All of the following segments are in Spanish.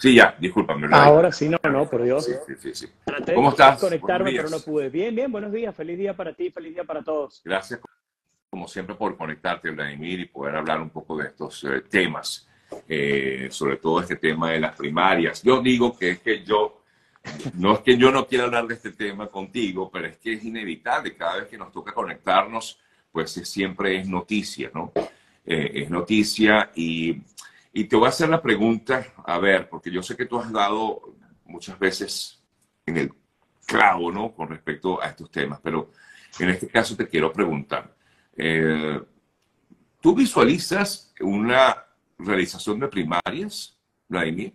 Sí, ya, discúlpame. Ahora sí, no, no, por Dios. Sí, sí, sí, ¿Cómo estás? conectarme, pero no pude. Bien, bien, buenos días. Feliz día para ti, feliz día para todos. Gracias, como siempre, por conectarte, Vladimir, y poder hablar un poco de estos eh, temas, eh, sobre todo este tema de las primarias. Yo digo que es que yo, no es que yo no quiera hablar de este tema contigo, pero es que es inevitable. Cada vez que nos toca conectarnos, pues siempre es noticia, ¿no? Eh, es noticia y y te voy a hacer la pregunta, a ver, porque yo sé que tú has dado muchas veces en el clavo, ¿no? Con respecto a estos temas, pero en este caso te quiero preguntar, eh, ¿tú visualizas una realización de primarias, Vladimir?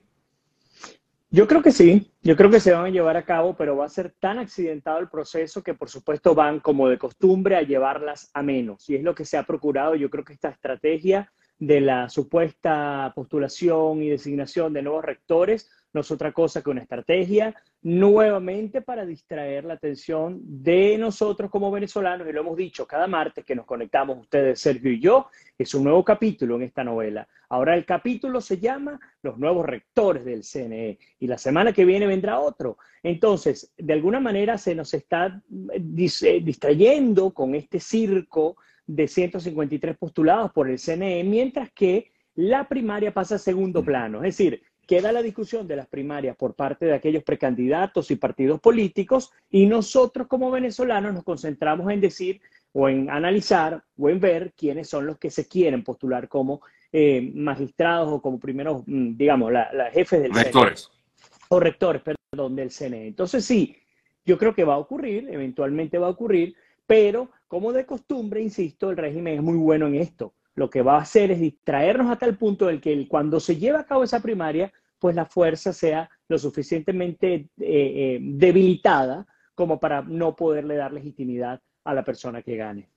Yo creo que sí, yo creo que se van a llevar a cabo, pero va a ser tan accidentado el proceso que por supuesto van como de costumbre a llevarlas a menos. Y es lo que se ha procurado, yo creo que esta estrategia de la supuesta postulación y designación de nuevos rectores no es otra cosa que una estrategia nuevamente para distraer la atención de nosotros como venezolanos, y lo hemos dicho cada martes que nos conectamos ustedes, Sergio y yo, es un nuevo capítulo en esta novela. Ahora el capítulo se llama Los nuevos rectores del CNE y la semana que viene vendrá otro. Entonces, de alguna manera se nos está distrayendo con este circo de 153 postulados por el CNE, mientras que la primaria pasa a segundo mm. plano. Es decir, queda la discusión de las primarias por parte de aquellos precandidatos y partidos políticos y nosotros como venezolanos nos concentramos en decir o en analizar o en ver quiénes son los que se quieren postular como eh, magistrados o como primeros, mm, digamos, la, jefes del rectores. CNE. O rectores, perdón, del CNE. Entonces sí, yo creo que va a ocurrir, eventualmente va a ocurrir, pero como de costumbre, insisto, el régimen es muy bueno en esto. Lo que va a hacer es distraernos hasta el punto del que cuando se lleva a cabo esa primaria, pues la fuerza sea lo suficientemente eh, eh, debilitada como para no poderle dar legitimidad a la persona que gane.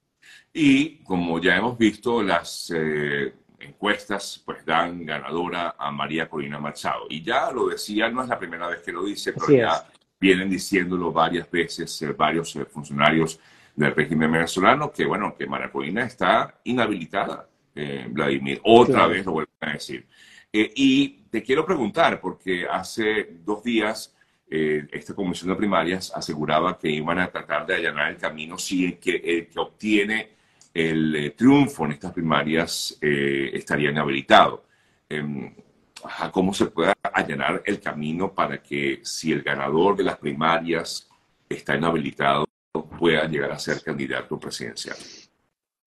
Y como ya hemos visto, las eh, encuestas pues dan ganadora a María Corina Machado. Y ya lo decía, no es la primera vez que lo dice, pero ya vienen diciéndolo varias veces varios funcionarios del régimen venezolano, que bueno, que Maracoina está inhabilitada, eh, Vladimir. Otra vez lo vuelvo a decir. Eh, y te quiero preguntar, porque hace dos días eh, esta comisión de primarias aseguraba que iban a tratar de allanar el camino si el que, el que obtiene el triunfo en estas primarias estaría inhabilitado. Em, ¿Cómo se puede allanar el camino para que si el ganador de las primarias está inhabilitado, pueda llegar a ser candidato presidencial?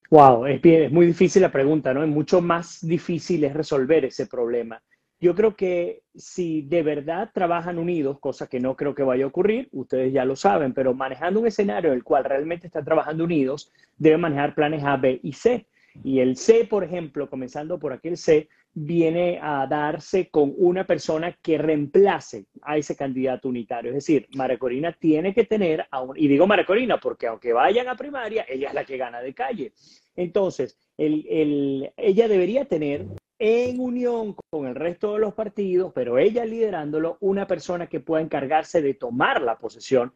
Wow, es, es muy difícil la pregunta, ¿no? Es mucho más difícil es resolver ese problema. Yo creo que si de verdad trabajan unidos, cosa que no creo que vaya a ocurrir, ustedes ya lo saben, pero manejando un escenario en el cual realmente están trabajando unidos, deben manejar planes A, B y C. Y el C, por ejemplo, comenzando por aquel C, viene a darse con una persona que reemplace a ese candidato unitario. Es decir, María Corina tiene que tener, a un, y digo María Corina porque aunque vayan a primaria, ella es la que gana de calle. Entonces, ella debería tener en unión con el resto de los partidos, pero ella liderándolo, una persona que pueda encargarse de tomar la posesión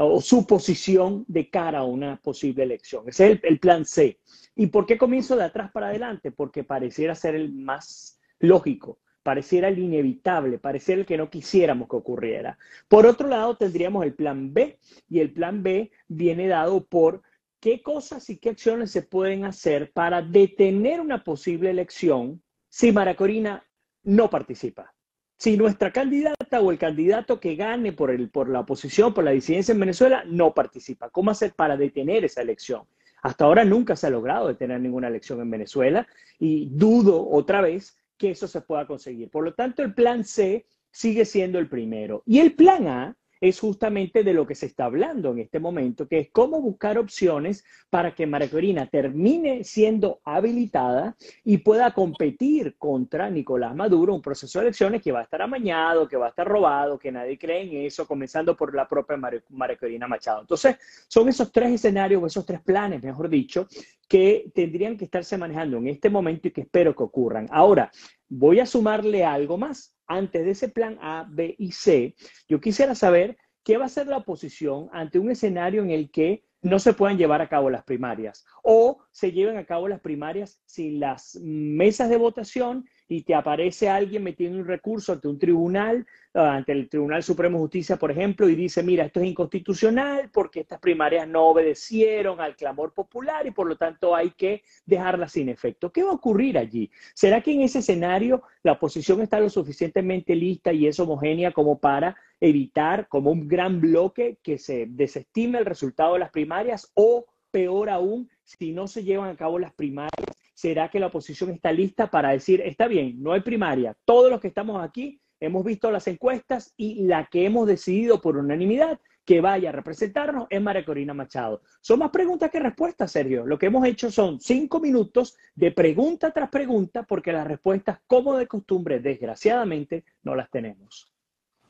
o su posición de cara a una posible elección. Ese es el plan C. ¿Y por qué comienzo de atrás para adelante? Porque pareciera ser el más lógico, pareciera el inevitable, pareciera el que no quisiéramos que ocurriera. Por otro lado, tendríamos el plan B, y el plan B viene dado por qué cosas y qué acciones se pueden hacer para detener una posible elección si Maracorina no participa. Si nuestra candidata o el candidato que gane por, el, por la oposición, por la disidencia en Venezuela, no participa. ¿Cómo hacer para detener esa elección? Hasta ahora nunca se ha logrado detener ninguna elección en Venezuela y dudo otra vez que eso se pueda conseguir. Por lo tanto, el plan C sigue siendo el primero. Y el plan A es justamente de lo que se está hablando en este momento, que es cómo buscar opciones para que María Corina termine siendo habilitada y pueda competir contra Nicolás Maduro, un proceso de elecciones que va a estar amañado, que va a estar robado, que nadie cree en eso, comenzando por la propia María Corina Machado. Entonces, son esos tres escenarios, esos tres planes, mejor dicho, que tendrían que estarse manejando en este momento y que espero que ocurran. Ahora, voy a sumarle algo más antes de ese plan A, B y C, yo quisiera saber qué va a ser la oposición ante un escenario en el que no se puedan llevar a cabo las primarias o se lleven a cabo las primarias sin las mesas de votación y te aparece alguien metiendo un recurso ante un tribunal, ah, ante el Tribunal Supremo de Justicia, por ejemplo, y dice, mira, esto es inconstitucional porque estas primarias no obedecieron al clamor popular y por lo tanto hay que dejarlas sin efecto. ¿Qué va a ocurrir allí? ¿Será que en ese escenario la oposición está lo suficientemente lista y es homogénea como para evitar como un gran bloque que se desestime el resultado de las primarias o peor aún, si no se llevan a cabo las primarias, será que la oposición está lista para decir, está bien, no hay primaria, todos los que estamos aquí hemos visto las encuestas y la que hemos decidido por unanimidad que vaya a representarnos es María Corina Machado. Son más preguntas que respuestas, Sergio. Lo que hemos hecho son cinco minutos de pregunta tras pregunta porque las respuestas, como de costumbre, desgraciadamente, no las tenemos.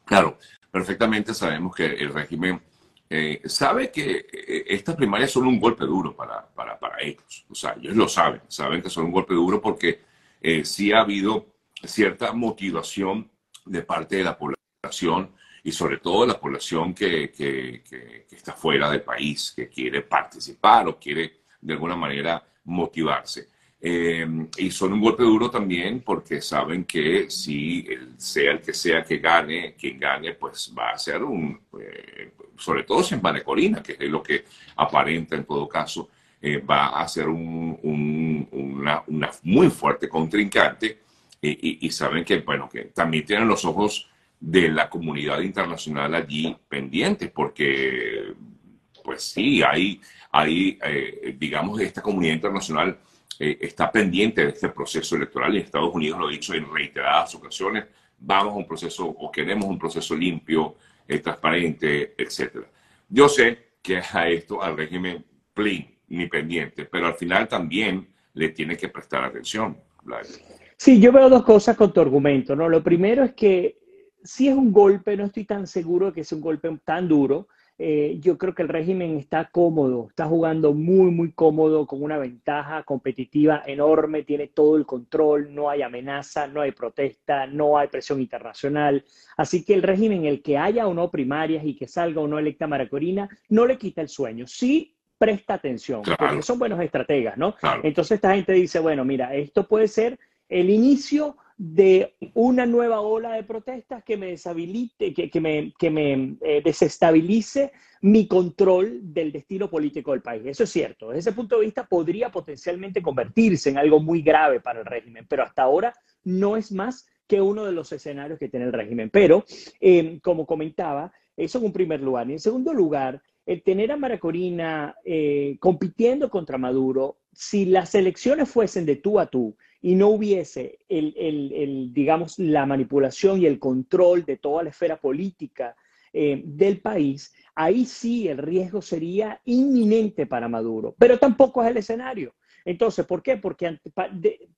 Claro, perfectamente sabemos que el régimen eh, sabe que eh, estas primarias son un golpe duro para, para, para, ellos. O sea, ellos lo saben, saben que son un golpe duro porque eh, sí ha habido cierta motivación de parte de la población y sobre todo de la población que, que, que, que está fuera del país, que quiere participar o quiere de alguna manera motivarse. Eh, y son un golpe duro también porque saben que si el, sea el que sea que gane, quien gane, pues va a ser un, eh, sobre todo si en Corina, que es lo que aparenta en todo caso, eh, va a ser un, una, una, muy fuerte contrincante. Y, y, saben que, bueno, que también tienen los ojos de la comunidad internacional allí pendientes porque, pues sí, hay, hay digamos, esta comunidad internacional eh, está pendiente de este proceso electoral y Estados Unidos lo ha dicho en reiteradas ocasiones, vamos a un proceso o queremos un proceso limpio, eh, transparente, etc. Yo sé que a esto, al régimen plin, ni pendiente, pero al final también le tiene que prestar atención. Sí, yo veo dos cosas con tu argumento, ¿no? Lo primero es que si es un golpe, no estoy tan seguro de que es un golpe tan duro, eh, yo creo que el régimen está cómodo, está jugando muy, muy cómodo, con una ventaja competitiva enorme, tiene todo el control, no hay amenaza, no hay protesta, no hay presión internacional. Así que el régimen, el que haya o no primarias y que salga o no electa Maracorina, no le quita el sueño. Sí presta atención, porque son buenos estrategas, ¿no? Entonces esta gente dice, bueno, mira, esto puede ser el inicio de una nueva ola de protestas que me deshabilite, que, me, que me eh, desestabilice mi control del destino político del país. Eso es cierto. Desde ese punto de vista podría potencialmente convertirse en algo muy grave para el régimen, pero hasta ahora no es más que uno de los escenarios que tiene el régimen. Pero, eh, como comentaba, eso en un primer lugar. Y en segundo lugar, tener a Maracorina eh, compitiendo contra Maduro, si las elecciones fuesen de tú a tú, y no hubiese el, digamos, la manipulación y el control de toda la esfera política eh, del país, ahí sí el riesgo sería inminente para Maduro, pero tampoco es el escenario. Entonces, ¿por qué? Porque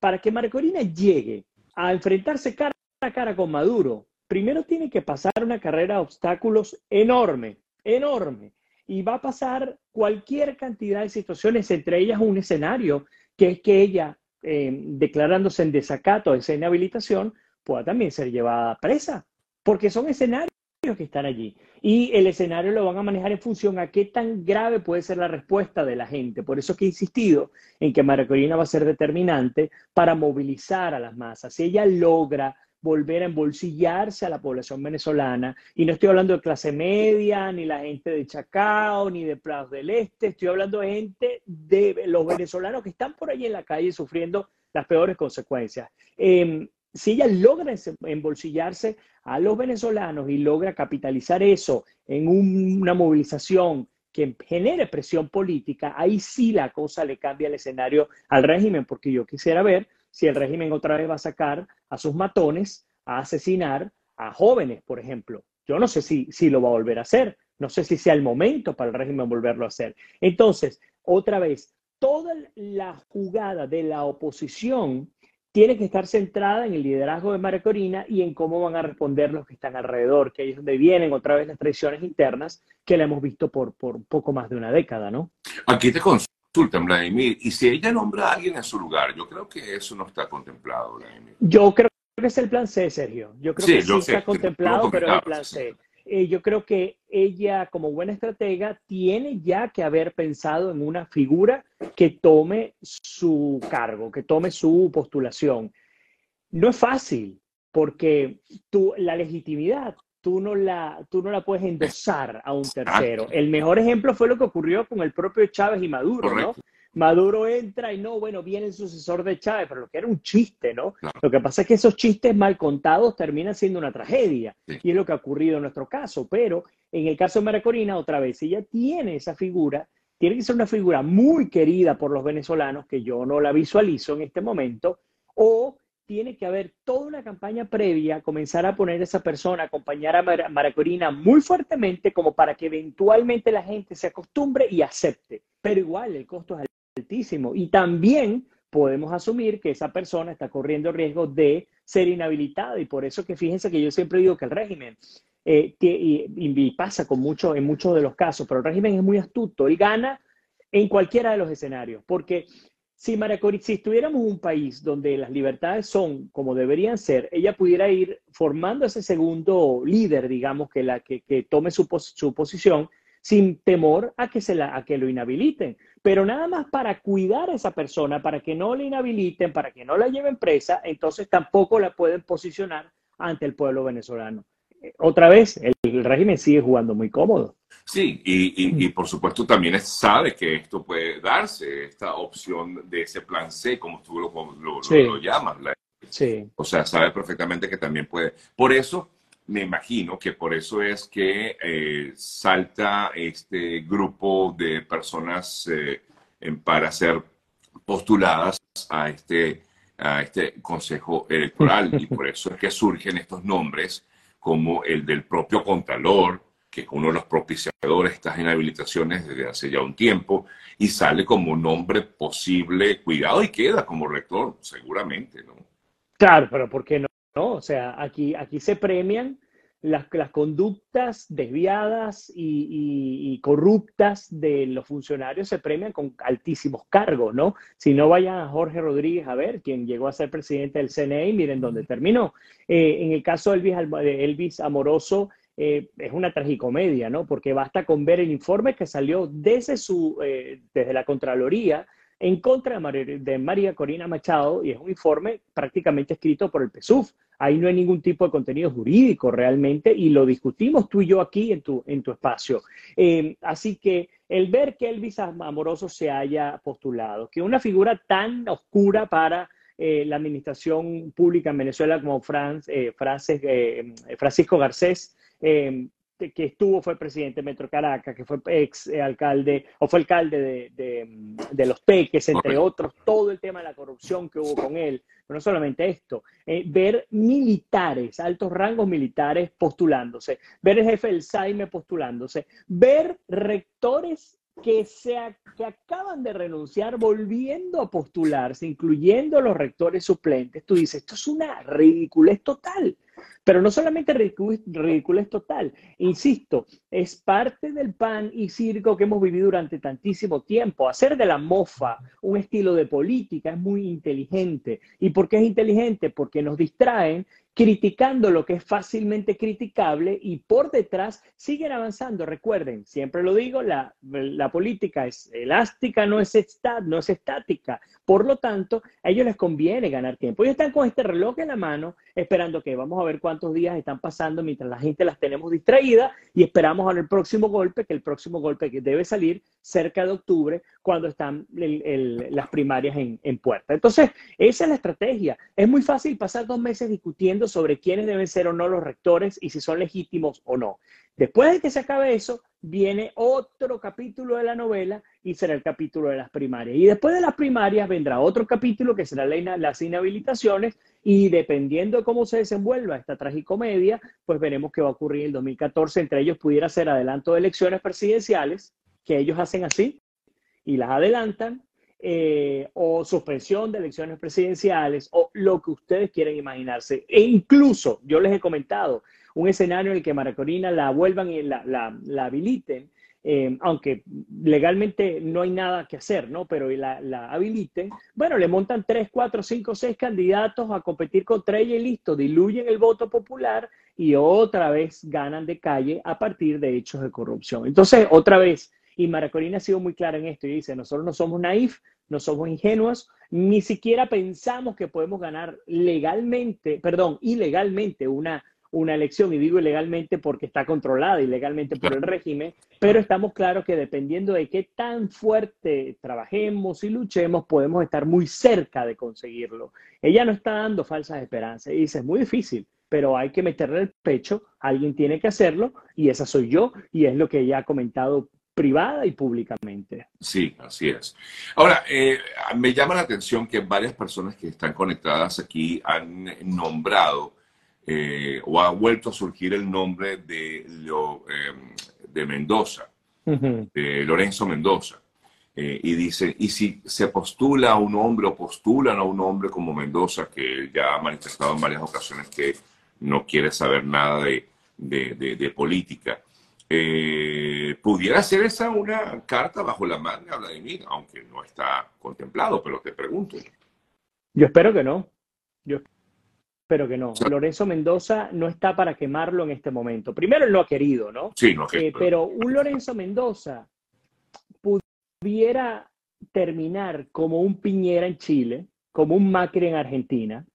para que Marcorina llegue a enfrentarse cara a cara con Maduro, primero tiene que pasar una carrera de obstáculos enorme, enorme, y va a pasar cualquier cantidad de situaciones, entre ellas un escenario, que es que ella eh, declarándose en desacato esa inhabilitación, pueda también ser llevada presa, porque son escenarios que están allí. Y el escenario lo van a manejar en función a qué tan grave puede ser la respuesta de la gente. Por eso que he insistido en que María Corina va a ser determinante para movilizar a las masas. Si ella logra volver a embolsillarse a la población venezolana. Y no estoy hablando de clase media, ni la gente de Chacao, ni de Plaza del Este, estoy hablando de gente de los venezolanos que están por ahí en la calle sufriendo las peores consecuencias. Em, si ella logra embolsillarse a los venezolanos y logra capitalizar eso en una movilización que genere presión política, ahí sí la cosa le cambia el escenario al régimen, porque yo quisiera ver si el régimen otra vez va a sacar a sus matones a asesinar a jóvenes, por ejemplo. Yo no sé si, si lo va a volver a hacer, no sé si sea el momento para el régimen volverlo a hacer. Entonces, otra vez, toda la jugada de la oposición tiene que estar centrada en el liderazgo de María Corina y en cómo van a responder los que están alrededor, que ahí es donde vienen otra vez las traiciones internas que la hemos visto por, por poco más de una década, ¿no? Aquí te Vladimir, y si ella nombra a alguien en su lugar, yo creo que eso no está contemplado, Vladimir. Yo creo que es el plan C, Sergio. Yo creo que sí está contemplado, pero es el plan C. Eh, yo creo que ella, como buena estratega, tiene ya que haber pensado en una figura que tome su cargo, que tome su postulación. no es fácil, porque la legitimidad tú no, la, tú no la puedes endosar a un tercero. El mejor ejemplo fue lo que ocurrió con el propio Chávez y Maduro, ¿no? Maduro entra y no, bueno, viene el sucesor de Chávez, pero lo que era un chiste, ¿no? Lo que pasa es que esos chistes mal contados terminan siendo una tragedia. Y es lo que ha ocurrido en nuestro caso. Pero en el caso de María Corina, otra vez, ella tiene esa figura, tiene que ser una figura muy querida por los venezolanos, que yo no la visualizo en este momento, o tiene que haber toda una campaña previa, comenzar a poner a esa persona, acompañar a María Corina muy fuertemente, como para que eventualmente la gente se acostumbre y acepte. Pero igual el costo es altísimo. Y también podemos asumir que esa persona está corriendo riesgo de ser inhabilitada. Y por eso que fíjense que yo siempre digo que el régimen, eh, y, pasa con mucho, en muchos de los casos, pero el régimen es muy astuto y gana en cualquiera de los escenarios. Porque si María si estuviéramos un país donde las libertades son como deberían ser, ella pudiera ir formando ese segundo líder, digamos, que, la, que, tome su, su posición sin temor a que, se la, a que lo inhabiliten. Pero nada más para cuidar a esa persona, para que no la inhabiliten, para que no la lleven presa, entonces tampoco la pueden posicionar ante el pueblo venezolano. Eh, otra vez, el, régimen sigue jugando muy cómodo. Sí, y, por supuesto también sabe que esto puede darse, esta opción de ese plan C, como tú lo, lo, llamas. sí. O sea, sabe perfectamente que también puede. Por eso me imagino que por eso es que eh, salta este grupo de personas eh, para ser postuladas a este, a este Consejo Electoral y por eso es que surgen estos nombres como el del propio Contralor, que es uno de los propiciadores de estas inhabilitaciones desde hace ya un tiempo, y sale como un nombre posible, cuidado y queda como rector, seguramente, ¿no? Claro, pero ¿por qué no? ¿no? O sea, aquí, aquí se premian las, las conductas desviadas y, corruptas de los funcionarios, se premian con altísimos cargos, ¿no? Si no vayan a Jorge Rodríguez a ver, quien llegó a ser presidente del CNE, miren dónde terminó. Eh, en el caso de Elvis, Elvis Amoroso, eh, es una tragicomedia, ¿no? Porque basta con ver el informe que salió desde, su, eh, desde la Contraloría en contra de María, Corina Machado y es un informe prácticamente escrito por el PSUV. Ahí no hay ningún tipo de contenido jurídico realmente y lo discutimos tú y yo aquí en tu, en tu espacio. Eh, así que el ver que Elvis Amoroso se haya postulado, que una figura tan oscura para eh, la administración pública en Venezuela como eh, Francisco Garcés, que estuvo, fue presidente de Metro Caracas, que fue ex alcalde, o fue alcalde de, Los Peques, entre otros, todo el tema de la corrupción que hubo con él, pero no solamente esto, eh, ver militares, altos rangos militares postulándose, ver el jefe del SAIME postulándose, ver rectores que, se, que acaban de renunciar volviendo a postularse, incluyendo los rectores suplentes, tú dices, esto es una ridiculez total. Pero no solamente ridículo es total, insisto, es parte del pan y circo que hemos vivido durante tantísimo tiempo. Hacer de la mofa un estilo de política es muy inteligente. ¿Y por qué es inteligente? Porque nos distraen criticando lo que es fácilmente criticable y por detrás siguen avanzando. Recuerden, siempre lo digo, la, política es elástica, no es, no es estática. Por lo tanto, a ellos les conviene ganar tiempo. Ellos están con este reloj en la mano, esperando que vamos a ver cuántos días están pasando mientras la gente las tenemos distraídas y esperamos a ver el próximo golpe, que el próximo golpe que debe salir cerca de octubre, cuando están las primarias en puerta. Entonces, esa es la estrategia. Es muy fácil pasar dos meses discutiendo sobre quiénes deben ser o no los rectores y si son legítimos o no. Después de que se acabe eso, viene otro capítulo de la novela y será el capítulo de las primarias. Y después de las primarias vendrá otro capítulo que será las inhabilitaciones y dependiendo de cómo se desenvuelva esta tragicomedia, pues veremos qué va a ocurrir en el 2014. Entre ellos pudiera ser adelanto de elecciones presidenciales, que ellos hacen así y las adelantan, eh, o suspensión de elecciones presidenciales o lo que ustedes quieren imaginarse. E incluso, yo les he comentado, un escenario en el que Maracorina la vuelvan y la, la, habiliten, eh, aunque legalmente no hay nada que hacer, ¿no? Pero la, la, habiliten, bueno, le montan tres, cuatro, cinco, seis candidatos a competir contra ella y listo, diluyen el voto popular y otra vez ganan de calle a partir de hechos de corrupción. Entonces, otra vez, y Maracorina ha sido muy clara en esto y dice, nosotros no somos naif, no somos ingenuos, ni siquiera pensamos que podemos ganar legalmente, perdón, ilegalmente una, una elección, y digo ilegalmente porque está controlada ilegalmente por el régimen, pero estamos claros que dependiendo de qué tan fuerte trabajemos y luchemos, podemos estar muy cerca de conseguirlo. Ella no está dando falsas esperanzas y dice, es muy difícil, pero hay que meterle el pecho, alguien tiene que hacerlo, y esa soy yo, y es lo que ella ha comentado privada y públicamente. Sí, así es. Ahora, eh, me llama la atención que varias personas que están conectadas aquí han nombrado eh, o ha vuelto a surgir el nombre de, lo, em, de Mendoza, de Lorenzo Mendoza. Eh, y dice, y si se postula a un hombre o postulan a un hombre como Mendoza, que ya ha manifestado en varias ocasiones que no quiere saber nada de, de, política, eh, pudiera ser esa una carta bajo la manga, Vladimir, aunque no está contemplado, pero te pregunto. Yo espero que no. Yo pero que no. Lorenzo Mendoza no está para quemarlo en este momento. Primero, él lo ha querido, ¿no? Sí, no eh, Pero un Lorenzo Mendoza pudiera terminar como un Piñera en Chile, como un Macri en Argentina,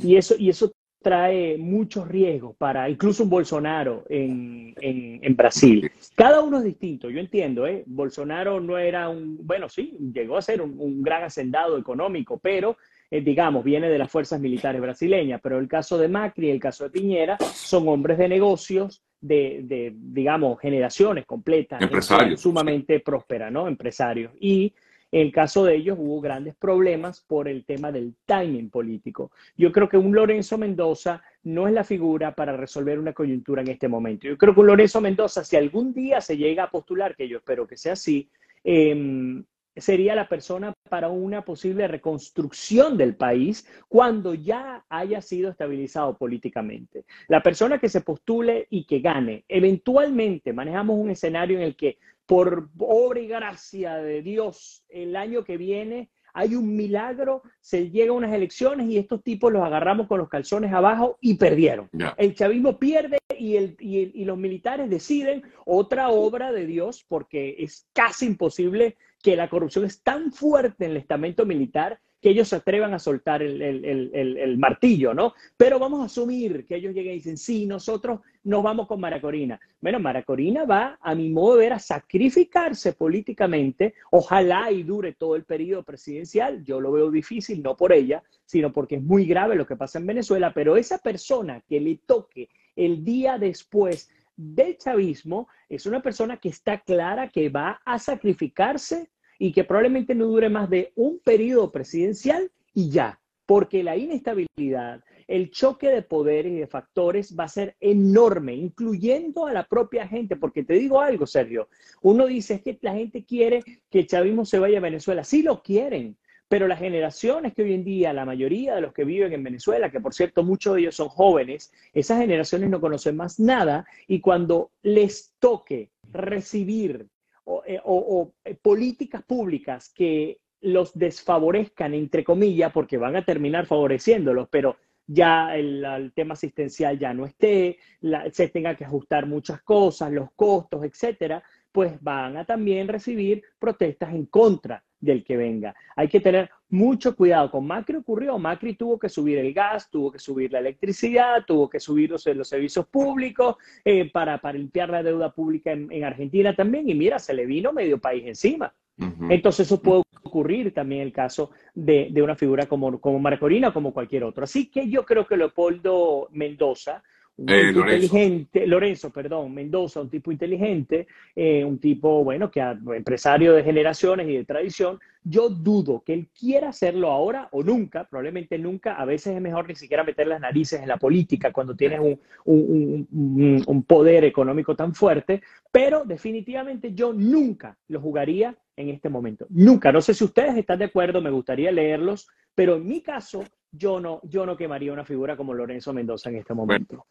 y eso, y eso trae muchos riesgos para incluso un Bolsonaro en, en, Brasil. Cada uno es distinto, yo entiendo, ¿eh? Bolsonaro no era un, bueno, sí, llegó a ser un, un gran hacendado económico, pero eh, digamos, viene de las fuerzas militares brasileñas, pero el caso de Macri y el caso de Piñera son hombres de negocios de, digamos, generaciones completas. Empresarios. Sumamente prósperas, ¿no? Empresarios. Y en el caso de ellos hubo grandes problemas por el tema del timing político. Yo creo que un Lorenzo Mendoza no es la figura para resolver una coyuntura en este momento. Yo creo que un Lorenzo Mendoza, si algún día se llega a postular, que yo espero que sea así, eh, sería la persona para una posible reconstrucción del país cuando ya haya sido estabilizado políticamente. La persona que se postule y que gane, eventualmente manejamos un escenario en el que por obra y gracia de Dios el año que viene hay un milagro, se llega a unas elecciones y estos tipos los agarramos con los calzones abajo y perdieron. El chavismo pierde y, el, y, los militares deciden otra obra de Dios porque es casi imposible que la corrupción es tan fuerte en el estamento militar que ellos se atrevan a soltar el, martillo, ¿no? Pero vamos a asumir que ellos lleguen y dicen, sí, nosotros nos vamos con Maracorina. Bueno, Maracorina va, a mi modo de ver, a sacrificarse políticamente, ojalá y dure todo el periodo presidencial, yo lo veo difícil, no por ella, sino porque es muy grave lo que pasa en Venezuela, pero esa persona que le toque el día después del chavismo es una persona que está clara que va a sacrificarse y que probablemente no dure más de un periodo presidencial y ya, porque la inestabilidad, el choque de poderes y de factores va a ser enorme, incluyendo a la propia gente, porque te digo algo, Sergio, uno dice que la gente quiere que el chavismo se vaya a Venezuela, sí lo quieren, pero las generaciones que hoy en día, la mayoría de los que viven en Venezuela, que por cierto muchos de ellos son jóvenes, esas generaciones no conocen más nada y cuando les toque recibir o, eh, eh, políticas públicas que los desfavorezcan, entre comillas, porque van a terminar favoreciéndolos, pero ya el, tema asistencial ya no esté, se tenga que ajustar muchas cosas, los costos, etcétera, pues van a también recibir protestas en contra del que venga. Hay que tener mucho cuidado. Con Macri ocurrió, Macri tuvo que subir el gas, tuvo que subir la electricidad, tuvo que subir los, servicios públicos eh, para, limpiar la deuda pública en, Argentina también. Y mira, se le vino medio país encima. Entonces eso puede ocurrir también en el caso de, una figura como, como Marcorina o como cualquier otro. Así que yo creo que Leopoldo Mendoza un eh, tipo inteligente, Lorenzo, perdón, Mendoza, un tipo inteligente, eh, un tipo, bueno, que empresario de generaciones y de tradición, yo dudo que él quiera hacerlo ahora o nunca, probablemente nunca, a veces es mejor ni siquiera meter las narices en la política cuando tienes un, un, un poder económico tan fuerte, pero definitivamente yo nunca lo jugaría en este momento, nunca, no sé si ustedes están de acuerdo, me gustaría leerlos, pero en mi caso, yo no, yo no quemaría una figura como Lorenzo Mendoza en este momento.